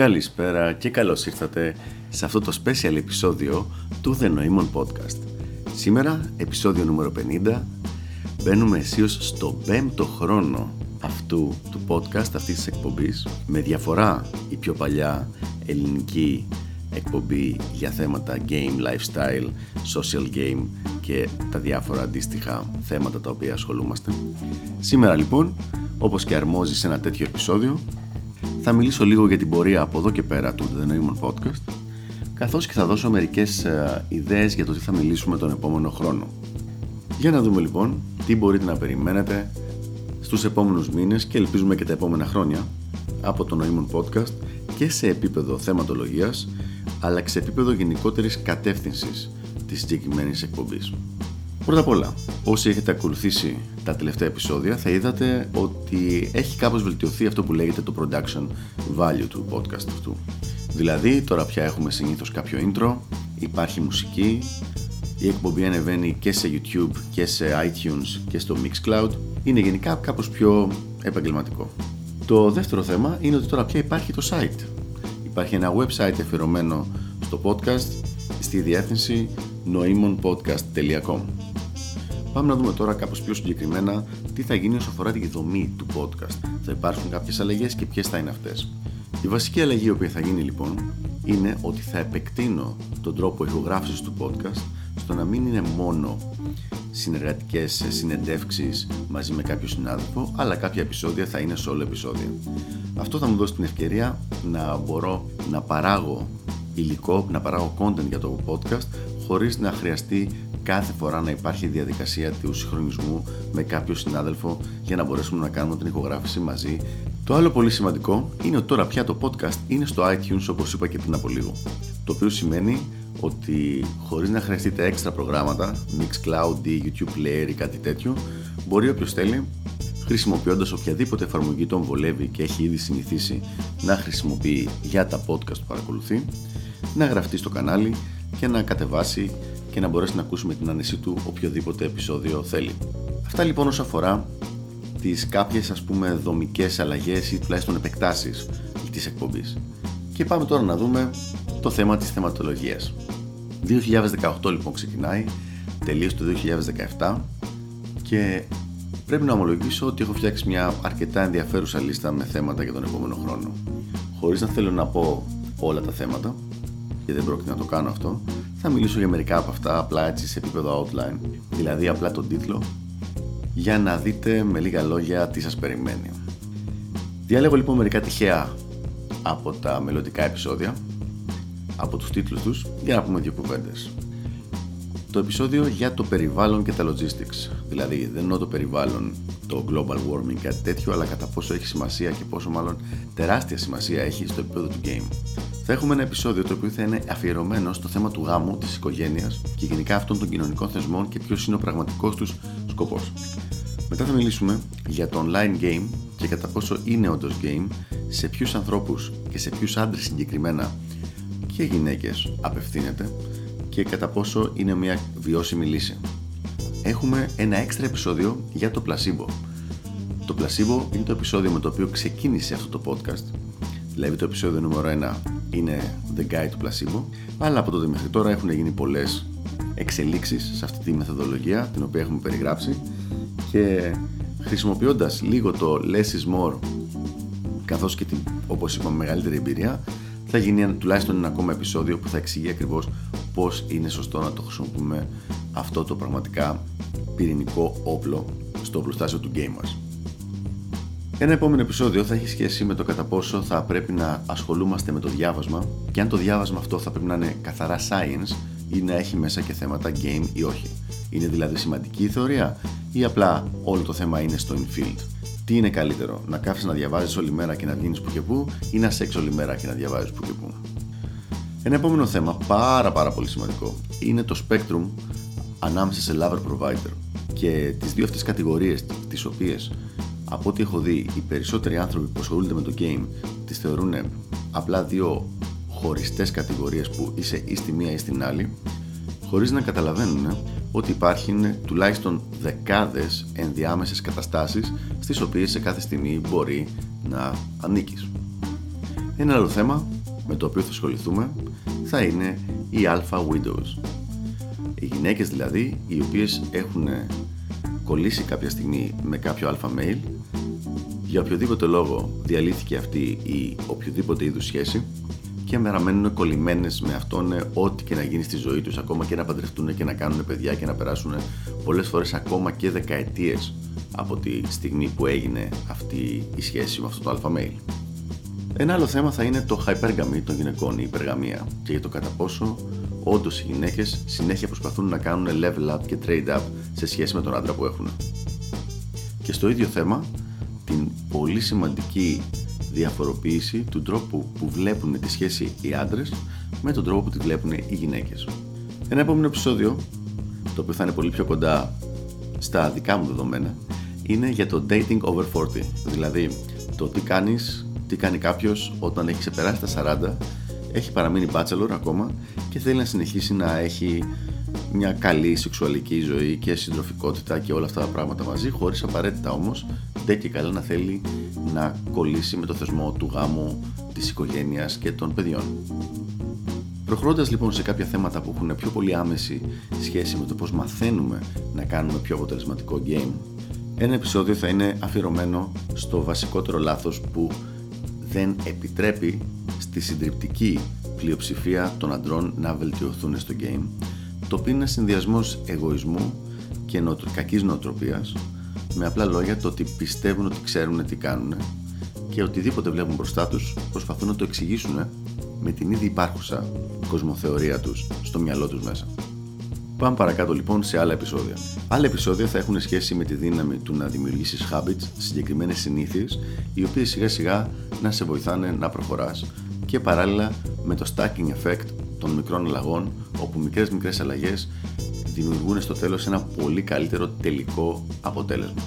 Καλησπέρα και καλώς ήρθατε σε αυτό το special επεισόδιο του The Noemon Podcast. Σήμερα, επεισόδιο νούμερο 50, μπαίνουμε αισίως στο πέμπτο χρόνο αυτού του podcast, αυτής της εκπομπής, με διαφορά η πιο παλιά ελληνική εκπομπή για θέματα game, lifestyle, social game και τα διάφορα αντίστοιχα θέματα τα οποία ασχολούμαστε. Σήμερα λοιπόν, όπως και αρμόζει σε ένα τέτοιο επεισόδιο, θα μιλήσω λίγο για την πορεία από εδώ και πέρα του The Newman Podcast καθώς και θα δώσω μερικές ε, ιδέες για το τι θα μιλήσουμε τον επόμενο χρόνο. Για να δούμε λοιπόν τι μπορείτε να περιμένετε στους επόμενους μήνες και ελπίζουμε και τα επόμενα χρόνια από το Noemon Podcast και σε επίπεδο θεματολογίας αλλά και σε επίπεδο γενικότερης κατεύθυνσης της συγκεκριμένης εκπομπής. Πρώτα απ' όλα, όσοι έχετε ακολουθήσει τα τελευταία επεισόδια θα είδατε ότι έχει κάπως βελτιωθεί αυτό που λέγεται το production value του podcast αυτού. Δηλαδή τώρα πια έχουμε συνήθως κάποιο intro, υπάρχει μουσική, η εκπομπή ανεβαίνει και σε YouTube και σε iTunes και στο Mixcloud. Είναι γενικά κάπως πιο επαγγελματικό. Το δεύτερο θέμα είναι ότι τώρα πια υπάρχει το site. Υπάρχει ένα website εφηρωμένο στο podcast στη διεύθυνση noimonpodcast.com Πάμε να δούμε τώρα κάπως πιο συγκεκριμένα τι θα γίνει όσο αφορά τη δομή του podcast. Θα υπάρχουν κάποιες αλλαγές και ποιες θα είναι αυτές. Η βασική αλλαγή η οποία θα γίνει λοιπόν είναι ότι θα επεκτείνω τον τρόπο ηχογράφησης του podcast στο να μην είναι μόνο συνεργατικές συνεντεύξεις μαζί με κάποιο συνάδελφο αλλά κάποια επεισόδια θα είναι solo επεισόδια. Αυτό θα μου δώσει την ευκαιρία να μπορώ να παράγω υλικό, να παράγω content για το podcast χωρίς να χρειαστεί κάθε φορά να υπάρχει διαδικασία του συγχρονισμού με κάποιο συνάδελφο για να μπορέσουμε να κάνουμε την ηχογράφηση μαζί. Το άλλο πολύ σημαντικό είναι ότι τώρα πια το podcast είναι στο iTunes όπως είπα και πριν από λίγο. Το οποίο σημαίνει ότι χωρίς να χρειαστείτε έξτρα προγράμματα, Mixcloud ή YouTube Player ή κάτι τέτοιο, μπορεί όποιος θέλει χρησιμοποιώντας οποιαδήποτε εφαρμογή τον βολεύει και έχει ήδη συνηθίσει να χρησιμοποιεί για τα podcast που παρακολουθεί, να γραφτεί στο κανάλι και να κατεβάσει και να μπορέσει να ακούσουμε την άνεση του οποιοδήποτε επεισόδιο θέλει. Αυτά λοιπόν όσο αφορά τις κάποιες ας πούμε δομικές αλλαγές ή τουλάχιστον επεκτάσεις της εκπομπής. Και πάμε τώρα να δούμε το θέμα της θεματολογίας. 2018 λοιπόν ξεκινάει, τελείως το 2017 και πρέπει να ομολογήσω ότι έχω φτιάξει μια αρκετά ενδιαφέρουσα λίστα με θέματα για τον επόμενο χρόνο. Χωρίς να θέλω να πω όλα τα θέματα, και δεν πρόκειται να το κάνω αυτό, θα μιλήσω για μερικά από αυτά απλά έτσι σε επίπεδο outline, δηλαδή απλά τον τίτλο, για να δείτε με λίγα λόγια τι σας περιμένει. Διάλεγω λοιπόν μερικά τυχαία από τα μελλοντικά επεισόδια, από τους τίτλους τους, για να πούμε δύο κουβέντες. Το επεισόδιο για το περιβάλλον και τα logistics, δηλαδή δεν εννοώ το περιβάλλον, το global warming, κάτι τέτοιο, αλλά κατά πόσο έχει σημασία και πόσο μάλλον τεράστια σημασία έχει στο επίπεδο του game θα έχουμε ένα επεισόδιο το οποίο θα είναι αφιερωμένο στο θέμα του γάμου, της οικογένειας και γενικά αυτών των κοινωνικών θεσμών και ποιος είναι ο πραγματικός τους σκοπός. Μετά θα μιλήσουμε για το online game και κατά πόσο είναι όντως game, σε ποιους ανθρώπους και σε ποιους άντρες συγκεκριμένα και γυναίκες απευθύνεται και κατά πόσο είναι μια βιώσιμη λύση. Έχουμε ένα έξτρα επεισόδιο για το πλασίμπο. Το πλασίμπο είναι το επεισόδιο με το οποίο ξεκίνησε αυτό το podcast, δηλαδή το επεισόδιο νούμερο 1 είναι The Guide του Placebo αλλά από τότε μέχρι τώρα έχουν γίνει πολλές εξελίξεις σε αυτή τη μεθοδολογία την οποία έχουμε περιγράψει και χρησιμοποιώντας λίγο το less is more καθώς και την, όπως είπαμε μεγαλύτερη εμπειρία θα γίνει τουλάχιστον ένα ακόμα επεισόδιο που θα εξηγεί ακριβώς πώς είναι σωστό να το χρησιμοποιούμε αυτό το πραγματικά πυρηνικό όπλο στο οπλοστάσιο του game μας. Ένα επόμενο επεισόδιο θα έχει σχέση με το κατά πόσο θα πρέπει να ασχολούμαστε με το διάβασμα και αν το διάβασμα αυτό θα πρέπει να είναι καθαρά science ή να έχει μέσα και θέματα game ή όχι. Είναι δηλαδή σημαντική η θεωρία ή απλά όλο το θέμα είναι στο infield; Τι είναι καλύτερο, να κάθεσαι να διαβάζεις όλη μέρα και να βγαίνει που και που ή να σεξ όλη μέρα και να διαβάζεις που και που; Ένα επόμενο θέμα πάρα πάρα πολύ σημαντικό είναι το spectrum ανάμεσα σε lover provider και τις δύο αυτές κατηγορίες τις οποίες από ό,τι έχω δει, οι περισσότεροι άνθρωποι που ασχολούνται με το game τις θεωρούν απλά δύο χωριστές κατηγορίες που είσαι ή στη μία ή στην άλλη, χωρίς να καταλαβαίνουν ότι υπάρχουν τουλάχιστον δεκάδες ενδιάμεσες καταστάσεις στις οποίες σε κάθε στιγμή μπορεί να ανήκεις. Ένα άλλο θέμα με το οποίο θα ασχοληθούμε θα είναι οι alpha widows. Οι γυναίκες δηλαδή οι οποίες έχουν κολλήσει κάποια στιγμή με κάποιο alpha male για οποιοδήποτε λόγο διαλύθηκε αυτή η οποιοδήποτε είδους σχέση και παραμένουν κολλημένες με αυτόν ό,τι και να γίνει στη ζωή τους ακόμα και να παντρευτούν και να κάνουν παιδιά και να περάσουν πολλές φορές ακόμα και δεκαετίες από τη στιγμή που έγινε αυτή η σχέση με αυτό το alpha male. Ένα άλλο θέμα θα είναι το hypergamy των γυναικών, η υπεργαμία και για το κατά πόσο όντως οι γυναίκες συνέχεια προσπαθούν να κάνουν level up και trade up σε σχέση με τον άντρα που έχουν. Και στο ίδιο θέμα, την πολύ σημαντική διαφοροποίηση του τρόπου που βλέπουν τη σχέση οι άντρες με τον τρόπο που τη βλέπουν οι γυναίκες. Ένα επόμενο επεισόδιο, το οποίο θα είναι πολύ πιο κοντά στα δικά μου δεδομένα, είναι για το dating over 40. Δηλαδή, το τι κάνεις τι κάνει κάποιος όταν έχει ξεπεράσει τα 40, έχει παραμείνει bachelor ακόμα και θέλει να συνεχίσει να έχει μια καλή σεξουαλική ζωή και συντροφικότητα και όλα αυτά τα πράγματα μαζί, χωρίς απαραίτητα όμως δεν και καλά να θέλει να κολλήσει με το θεσμό του γάμου, της οικογένειας και των παιδιών. Προχωρώντας λοιπόν σε κάποια θέματα που έχουν πιο πολύ άμεση σχέση με το πώς μαθαίνουμε να κάνουμε πιο αποτελεσματικό game, ένα επεισόδιο θα είναι αφιερωμένο στο βασικότερο λάθος που δεν επιτρέπει στη συντριπτική πλειοψηφία των αντρών να βελτιωθούν στο game, το οποίο είναι συνδυασμός εγωισμού και νοοτρο... κακής νοοτροπίας, με απλά λόγια το ότι πιστεύουν ότι ξέρουν τι κάνουν και οτιδήποτε βλέπουν μπροστά τους προσπαθούν να το εξηγήσουν με την ήδη υπάρχουσα κοσμοθεωρία τους στο μυαλό τους μέσα. Πάμε παρακάτω λοιπόν σε άλλα επεισόδια. Άλλα επεισόδια θα έχουν σχέση με τη δύναμη του να δημιουργήσεις habits, συγκεκριμένες συνήθειες, οι οποίες σιγά σιγά να σε βοηθάνε να προχωράς και παράλληλα με το stacking effect των μικρών αλλαγών, όπου μικρές μικρές αλλαγές δημιουργούν στο τέλος ένα πολύ καλύτερο τελικό αποτέλεσμα.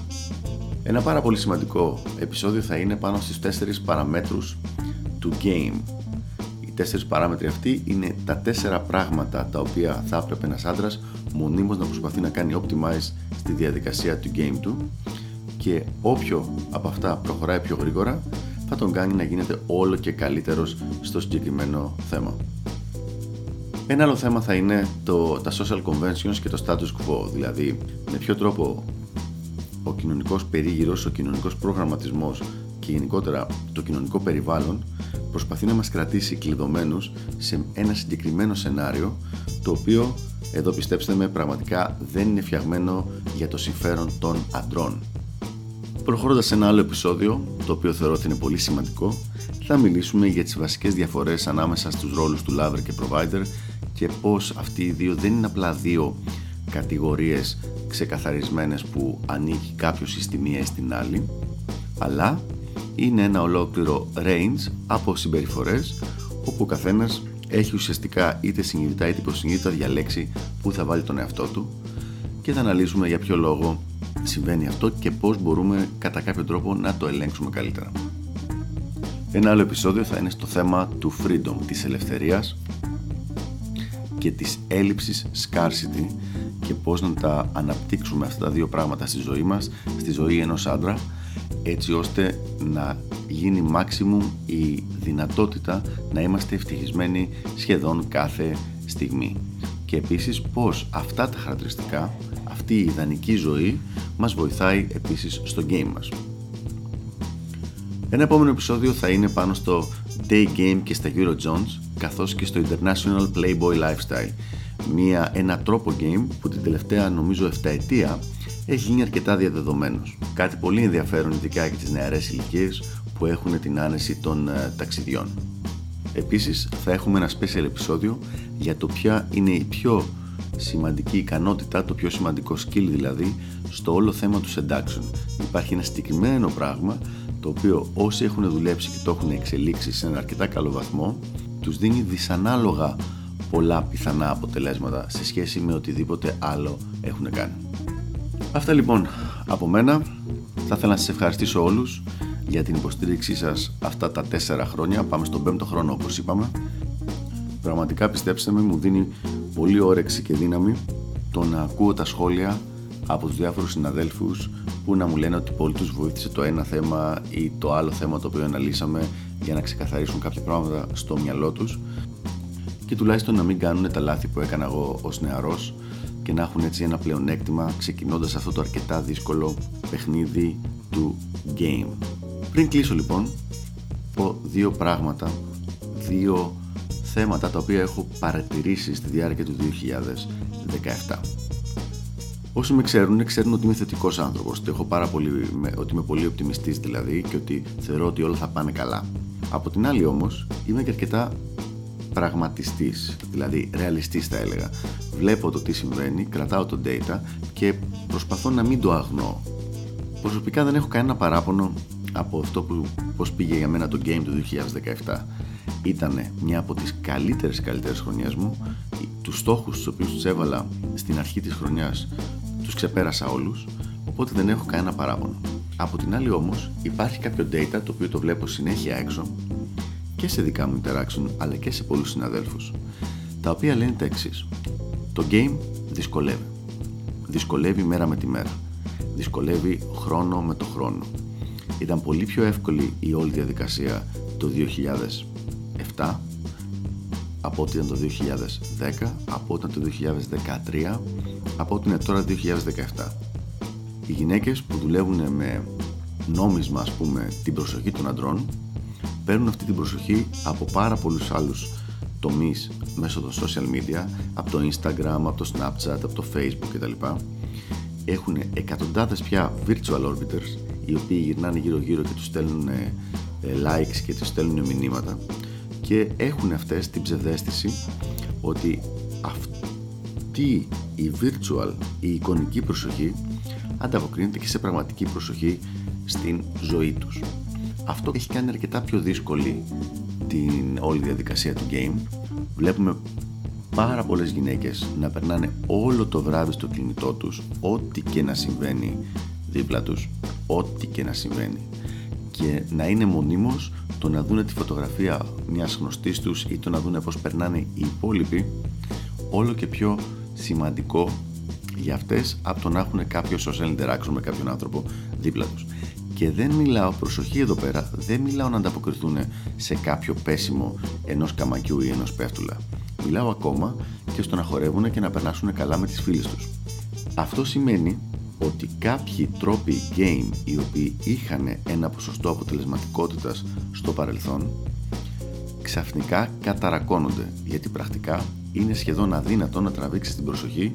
Ένα πάρα πολύ σημαντικό επεισόδιο θα είναι πάνω στις τέσσερις παραμέτρους του game τέσσερις παράμετροι αυτοί είναι τα τέσσερα πράγματα τα οποία θα έπρεπε ένας άντρας μονίμως να προσπαθεί να κάνει optimize στη διαδικασία του game του και όποιο από αυτά προχωράει πιο γρήγορα θα τον κάνει να γίνεται όλο και καλύτερος στο συγκεκριμένο θέμα. Ένα άλλο θέμα θα είναι το, τα social conventions και το status quo, δηλαδή με ποιο τρόπο ο κοινωνικός περίγυρος, ο κοινωνικός προγραμματισμός και γενικότερα το κοινωνικό περιβάλλον προσπαθεί να μας κρατήσει κλειδωμένους σε ένα συγκεκριμένο σενάριο το οποίο εδώ πιστέψτε με πραγματικά δεν είναι φτιαγμένο για το συμφέρον των αντρών. Προχωρώντας σε ένα άλλο επεισόδιο, το οποίο θεωρώ ότι είναι πολύ σημαντικό, θα μιλήσουμε για τις βασικές διαφορές ανάμεσα στους ρόλους του lover και provider και πώς αυτοί οι δύο δεν είναι απλά δύο κατηγορίες ξεκαθαρισμένες που ανήκει κάποιος στη μία ή στην άλλη, αλλά είναι ένα ολόκληρο range από συμπεριφορές όπου ο καθένας έχει ουσιαστικά είτε συνειδητά είτε υποσυνείδητα διαλέξει που θα βάλει τον εαυτό του και θα αναλύσουμε για ποιο λόγο συμβαίνει αυτό και πώς μπορούμε κατά κάποιο τρόπο να το ελέγξουμε καλύτερα. Ένα άλλο επεισόδιο θα είναι στο θέμα του freedom, της ελευθερίας και της έλλειψης scarcity και πώς να τα αναπτύξουμε αυτά τα δύο πράγματα στη ζωή μας, στη ζωή ενός άντρα έτσι ώστε να γίνει maximum η δυνατότητα να είμαστε ευτυχισμένοι σχεδόν κάθε στιγμή. Και επίσης πως αυτά τα χαρακτηριστικά, αυτή η ιδανική ζωή μας βοηθάει επίσης στο game μας. Ένα επόμενο επεισόδιο θα είναι πάνω στο Day Game και στα Euro Jones καθώς και στο International Playboy Lifestyle μια, ένα τρόπο game που την τελευταία νομίζω 7 ετία έχει γίνει αρκετά διαδεδομένος. Κάτι πολύ ενδιαφέρον ειδικά για τις νεαρές ηλικίες που έχουν την άνεση των ε, ταξιδιών. Επίσης θα έχουμε ένα special επεισόδιο για το ποια είναι η πιο σημαντική ικανότητα, το πιο σημαντικό skill δηλαδή στο όλο θέμα του seduction. Υπάρχει ένα συγκεκριμένο πράγμα το οποίο όσοι έχουν δουλέψει και το έχουν εξελίξει σε ένα αρκετά καλό βαθμό τους δίνει δυσανάλογα πολλά πιθανά αποτελέσματα σε σχέση με οτιδήποτε άλλο έχουν κάνει. Αυτά λοιπόν από μένα. Θα ήθελα να σας ευχαριστήσω όλους για την υποστήριξή σας αυτά τα τέσσερα χρόνια. Πάμε στον πέμπτο χρόνο όπως είπαμε. Πραγματικά πιστέψτε με μου δίνει πολύ όρεξη και δύναμη το να ακούω τα σχόλια από τους διάφορους συναδέλφους που να μου λένε ότι πολύ τους βοήθησε το ένα θέμα ή το άλλο θέμα το οποίο αναλύσαμε για να ξεκαθαρίσουν κάποια πράγματα στο μυαλό τους και τουλάχιστον να μην κάνουν τα λάθη που έκανα εγώ ως νεαρός και να έχουν έτσι ένα πλεονέκτημα ξεκινώντας αυτό το αρκετά δύσκολο παιχνίδι του game. Πριν κλείσω λοιπόν, πω δύο πράγματα, δύο θέματα τα οποία έχω παρατηρήσει στη διάρκεια του 2017. Όσοι με ξέρουν, ξέρουν ότι είμαι θετικός άνθρωπος. Ότι, έχω πάρα πολύ, ότι είμαι πολύ οπτιμιστής δηλαδή και ότι θεωρώ ότι όλα θα πάνε καλά. Από την άλλη όμως, είμαι και αρκετά πραγματιστής, δηλαδή ρεαλιστής θα έλεγα. Βλέπω το τι συμβαίνει, κρατάω το data και προσπαθώ να μην το αγνώ. Προσωπικά δεν έχω κανένα παράπονο από αυτό που πώς πήγε για μένα το game του 2017 ήταν μια από τις καλύτερες καλύτερες χρονιές μου. Τους στόχους τους οποίους τους έβαλα στην αρχή της χρονιάς τους ξεπέρασα όλους οπότε δεν έχω κανένα παράπονο. Από την άλλη όμως υπάρχει κάποιο data το οποίο το βλέπω συνέχεια έξω και σε δικά μου interaction αλλά και σε πολλούς συναδέλφους τα οποία λένε τα εξής. το game δυσκολεύει. Δυσκολεύει μέρα με τη μέρα. Δυσκολεύει χρόνο με το χρόνο. Ήταν πολύ πιο εύκολη η όλη διαδικασία το 2007 από ό,τι ήταν το 2010, από ό,τι ήταν το 2013, από ό,τι είναι τώρα 2017. Οι γυναίκες που δουλεύουν με νόμισμα, ας πούμε, την προσοχή των αντρών, παίρνουν αυτή την προσοχή από πάρα πολλούς άλλους τομείς μέσω των social media, από το Instagram, από το Snapchat, από το Facebook κτλ. Έχουν εκατοντάδες πια virtual orbiters, οι οποίοι γυρνάνε γύρω-γύρω και τους στέλνουν ε, likes και τους στέλνουν μηνύματα και έχουν αυτές την ψευδέστηση ότι αυτή η virtual, η εικονική προσοχή ανταποκρίνεται και σε πραγματική προσοχή στην ζωή τους. Αυτό έχει κάνει αρκετά πιο δύσκολη την όλη διαδικασία του game. Βλέπουμε πάρα πολλές γυναίκες να περνάνε όλο το βράδυ στο κινητό τους ό,τι και να συμβαίνει δίπλα τους ό,τι και να συμβαίνει και να είναι μονίμως το να δουν τη φωτογραφία μιας γνωστής τους ή το να δουν πώς περνάνε οι υπόλοιποι όλο και πιο σημαντικό για αυτές από το να έχουν κάποιο social interaction με κάποιον άνθρωπο δίπλα τους. Και δεν μιλάω, προσοχή εδώ πέρα, δεν μιλάω να ανταποκριθούν σε κάποιο πέσιμο ενός καμακιού ή ενός πέφτουλα. Μιλάω ακόμα και στο να χορεύουν και να περνάσουν καλά με τις φίλες τους. Αυτό σημαίνει ότι κάποιοι τρόποι game οι οποίοι είχαν ένα ποσοστό αποτελεσματικότητας στο παρελθόν ξαφνικά καταρακώνονται γιατί πρακτικά είναι σχεδόν αδύνατο να τραβήξεις την προσοχή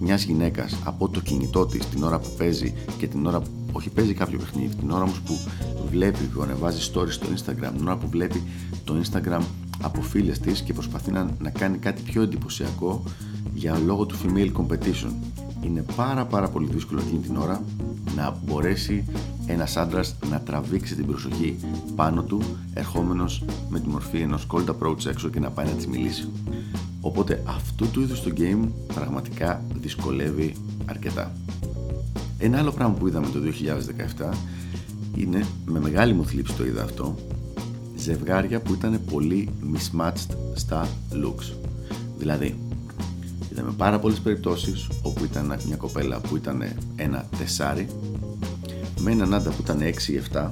μιας γυναίκας από το κινητό της την ώρα που παίζει και την ώρα που όχι παίζει κάποιο παιχνίδι, την ώρα όμως που βλέπει που ανεβάζει stories στο Instagram, την ώρα που βλέπει το Instagram από φίλες της και προσπαθεί να, να κάνει κάτι πιο εντυπωσιακό για λόγω του female competition είναι πάρα πάρα πολύ δύσκολο εκείνη την ώρα να μπορέσει ένας άντρας να τραβήξει την προσοχή πάνω του ερχόμενος με τη μορφή ενός cold approach έξω και να πάει να της μιλήσει. Οπότε αυτού του είδους το game πραγματικά δυσκολεύει αρκετά. Ένα άλλο πράγμα που είδαμε το 2017 είναι, με μεγάλη μου θλίψη το είδα αυτό, ζευγάρια που ήταν πολύ mismatched στα looks. Δηλαδή, Είδαμε πάρα πολλές περιπτώσεις όπου ήταν μια κοπέλα που ήταν ένα τεσάρι με έναν άντρα που ήταν 6 7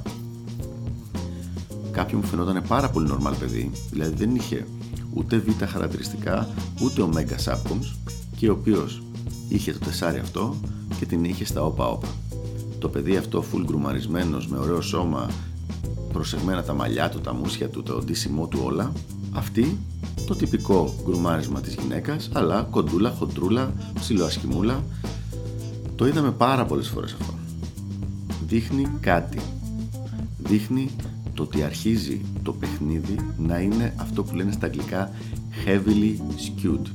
κάποιον που φαινόταν πάρα πολύ normal παιδί δηλαδή δεν είχε ούτε β χαρακτηριστικά ούτε ωμέγα subcoms και ο οποίος είχε το τεσάρι αυτό και την είχε στα όπα όπα το παιδί αυτό full γκρουμαρισμένος με ωραίο σώμα προσεγμένα τα μαλλιά του, τα μουσια του, το ντύσιμό του όλα αυτή το τυπικό γκρουμάρισμα της γυναίκας αλλά κοντούλα, χοντρούλα, ψιλοασχημούλα το είδαμε πάρα πολλές φορές αυτό. Δείχνει κάτι. Δείχνει το ότι αρχίζει το παιχνίδι να είναι αυτό που λένε στα αγγλικά heavily skewed.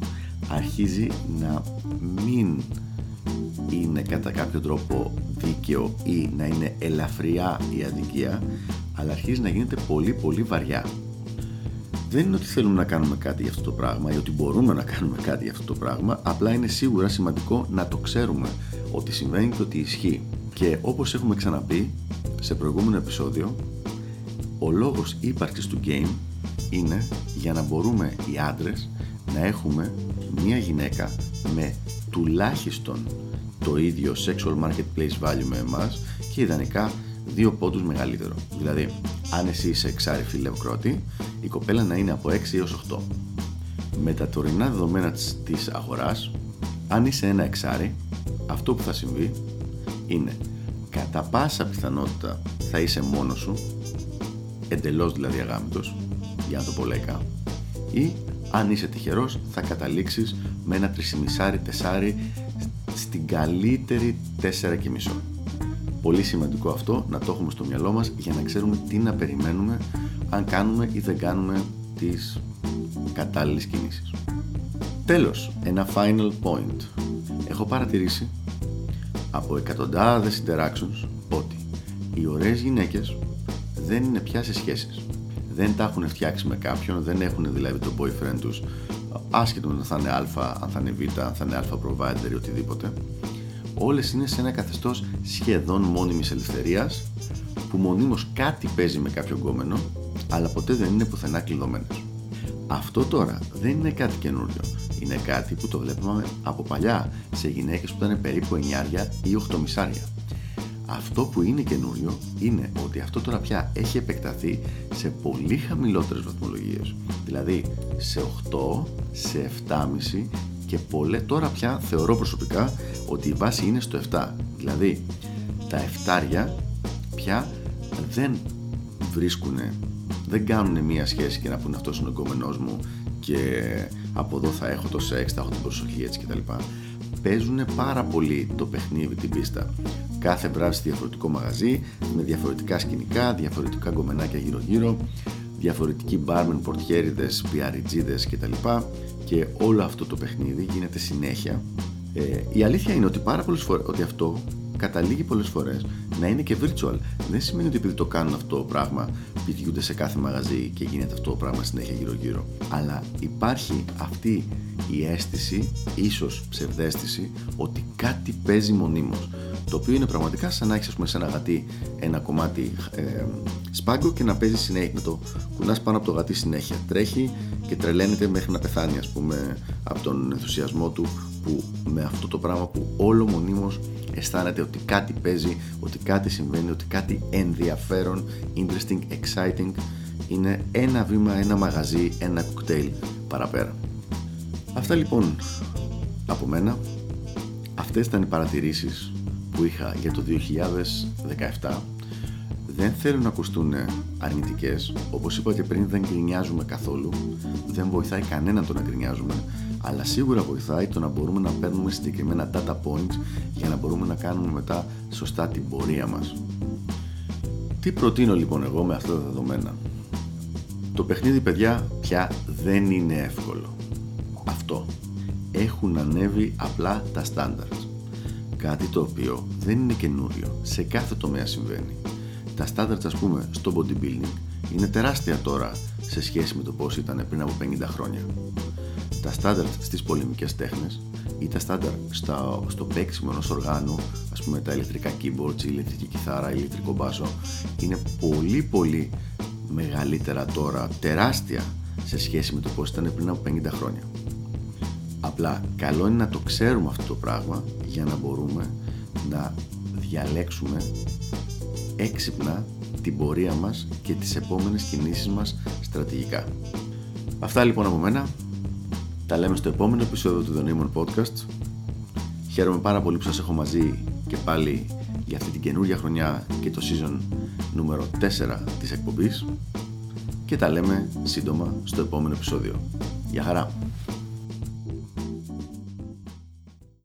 Αρχίζει να μην είναι κατά κάποιο τρόπο δίκαιο ή να είναι ελαφριά η αδικία αλλά αρχίζει να γίνεται πολύ πολύ βαριά δεν είναι ότι θέλουμε να κάνουμε κάτι για αυτό το πράγμα ή ότι μπορούμε να κάνουμε κάτι για αυτό το πράγμα, απλά είναι σίγουρα σημαντικό να το ξέρουμε ότι συμβαίνει και ότι ισχύει. Και όπως έχουμε ξαναπεί σε προηγούμενο επεισόδιο, ο λόγος ύπαρξης του game είναι για να μπορούμε οι άντρες να έχουμε μια γυναίκα με τουλάχιστον το ίδιο sexual marketplace value με εμάς και ιδανικά δύο πόντους μεγαλύτερο. Δηλαδή, αν εσύ είσαι εξάρι φίλε κρότη, η κοπέλα να είναι από 6 έως 8. Με τα τωρινά δεδομένα της αγοράς, αν είσαι ένα εξάρι, αυτό που θα συμβεί είναι κατά πάσα πιθανότητα θα είσαι μόνος σου, εντελώς δηλαδή αγάμητος, για να το πω λαϊκά, ή αν είσαι τυχερός θα καταλήξεις με ένα τρισιμισάρι τεσάρι στην καλύτερη τέσσερα και μισό. Πολύ σημαντικό αυτό να το έχουμε στο μυαλό μας για να ξέρουμε τι να περιμένουμε αν κάνουμε ή δεν κάνουμε τις κατάλληλες κινήσεις. Τέλος, ένα final point. Έχω παρατηρήσει από εκατοντάδες interactions ότι οι ωραίες γυναίκες δεν είναι πια σε σχέσεις. Δεν τα έχουν φτιάξει με κάποιον, δεν έχουν δηλαδή τον boyfriend τους άσχετο αν θα είναι α, αν θα είναι β, αν θα είναι α provider ή οτιδήποτε όλες είναι σε ένα καθεστώς σχεδόν μόνιμης ελευθερίας που μονίμως κάτι παίζει με κάποιο γκόμενο αλλά ποτέ δεν είναι πουθενά κλειδωμένος. Αυτό τώρα δεν είναι κάτι καινούριο. Είναι κάτι που το βλέπουμε από παλιά σε γυναίκες που ήταν περίπου 9 ή 8 μισάρια. Αυτό που είναι καινούριο είναι ότι αυτό τώρα πια έχει επεκταθεί σε πολύ χαμηλότερες βαθμολογίες. Δηλαδή σε 8, σε 7,5 και πολλές τώρα πια θεωρώ προσωπικά ότι η βάση είναι στο 7. Δηλαδή τα 7 πια δεν βρίσκουν, δεν κάνουν μία σχέση και να πούνε αυτός είναι ο εγκόμενός μου και από εδώ θα έχω το σεξ, θα έχω την προσοχή έτσι κτλ. Παίζουν πάρα πολύ το παιχνίδι, την πίστα. Κάθε βράδυ στη διαφορετικό μαγαζί, με διαφορετικά σκηνικά, διαφορετικά γκομενάκια γύρω-γύρω, διαφορετικοί μπάρμεν, πορτιέριδες, πιαριτζίδες κτλ. Και όλο αυτό το παιχνίδι γίνεται συνέχεια. Ε, η αλήθεια είναι ότι πάρα πολλές φορές, ότι αυτό καταλήγει πολλές φορές να είναι και virtual. Δεν σημαίνει ότι επειδή το κάνουν αυτό το πράγμα, πηγαίνουν σε κάθε μαγαζί και γίνεται αυτό το πράγμα συνέχεια γύρω-γύρω. Αλλά υπάρχει αυτή η αίσθηση, ίσως ψευδέστηση, ότι κάτι παίζει μονίμως το οποίο είναι πραγματικά σαν να έχεις σε ένα γατί ένα κομμάτι ε, σπάγκο και να παίζεις συνέχεια, να το κουνάς πάνω από το γατί συνέχεια. Τρέχει και τρελαίνεται μέχρι να πεθάνει ας πούμε από τον ενθουσιασμό του που με αυτό το πράγμα που όλο μονίμως αισθάνεται ότι κάτι παίζει, ότι κάτι συμβαίνει, ότι κάτι ενδιαφέρον, interesting, exciting είναι ένα βήμα, ένα μαγαζί, ένα κοκτέιλ παραπέρα. Αυτά λοιπόν από μένα. Αυτές ήταν οι παρατηρήσεις που είχα για το 2017 δεν θέλω να ακουστούν αρνητικές. Όπως είπα και πριν δεν γκρινιάζουμε καθόλου. Δεν βοηθάει κανένα το να γκρινιάζουμε αλλά σίγουρα βοηθάει το να μπορούμε να παίρνουμε συγκεκριμένα data points για να μπορούμε να κάνουμε μετά σωστά την πορεία μας. Τι προτείνω λοιπόν εγώ με αυτά τα δεδομένα; Το παιχνίδι παιδιά πια δεν είναι εύκολο. Αυτό. Έχουν ανέβει απλά τα standards Κάτι το οποίο δεν είναι καινούριο, σε κάθε τομέα συμβαίνει. Τα standards ας πούμε στο bodybuilding είναι τεράστια τώρα σε σχέση με το πώς ήταν πριν από 50 χρόνια. Τα standards στις πολεμικές τέχνες ή τα standards στο, στο παίξιμο ενός οργάνου, ας πούμε τα ηλεκτρικά keyboards, η ηλεκτρική κιθάρα, η ηλεκτρικό μπάσο, είναι πολύ πολύ μεγαλύτερα τώρα, τεράστια σε σχέση με το πώς ήταν πριν από 50 χρόνια. Απλά καλό είναι να το ξέρουμε αυτό το πράγμα για να μπορούμε να διαλέξουμε έξυπνα την πορεία μας και τις επόμενες κινήσεις μας στρατηγικά. Αυτά λοιπόν από μένα. Τα λέμε στο επόμενο επεισόδιο του The Newman Podcast. Χαίρομαι πάρα πολύ που σας έχω μαζί και πάλι για αυτή την καινούργια χρονιά και το season νούμερο 4 της εκπομπής και τα λέμε σύντομα στο επόμενο επεισόδιο. Γεια χαρά!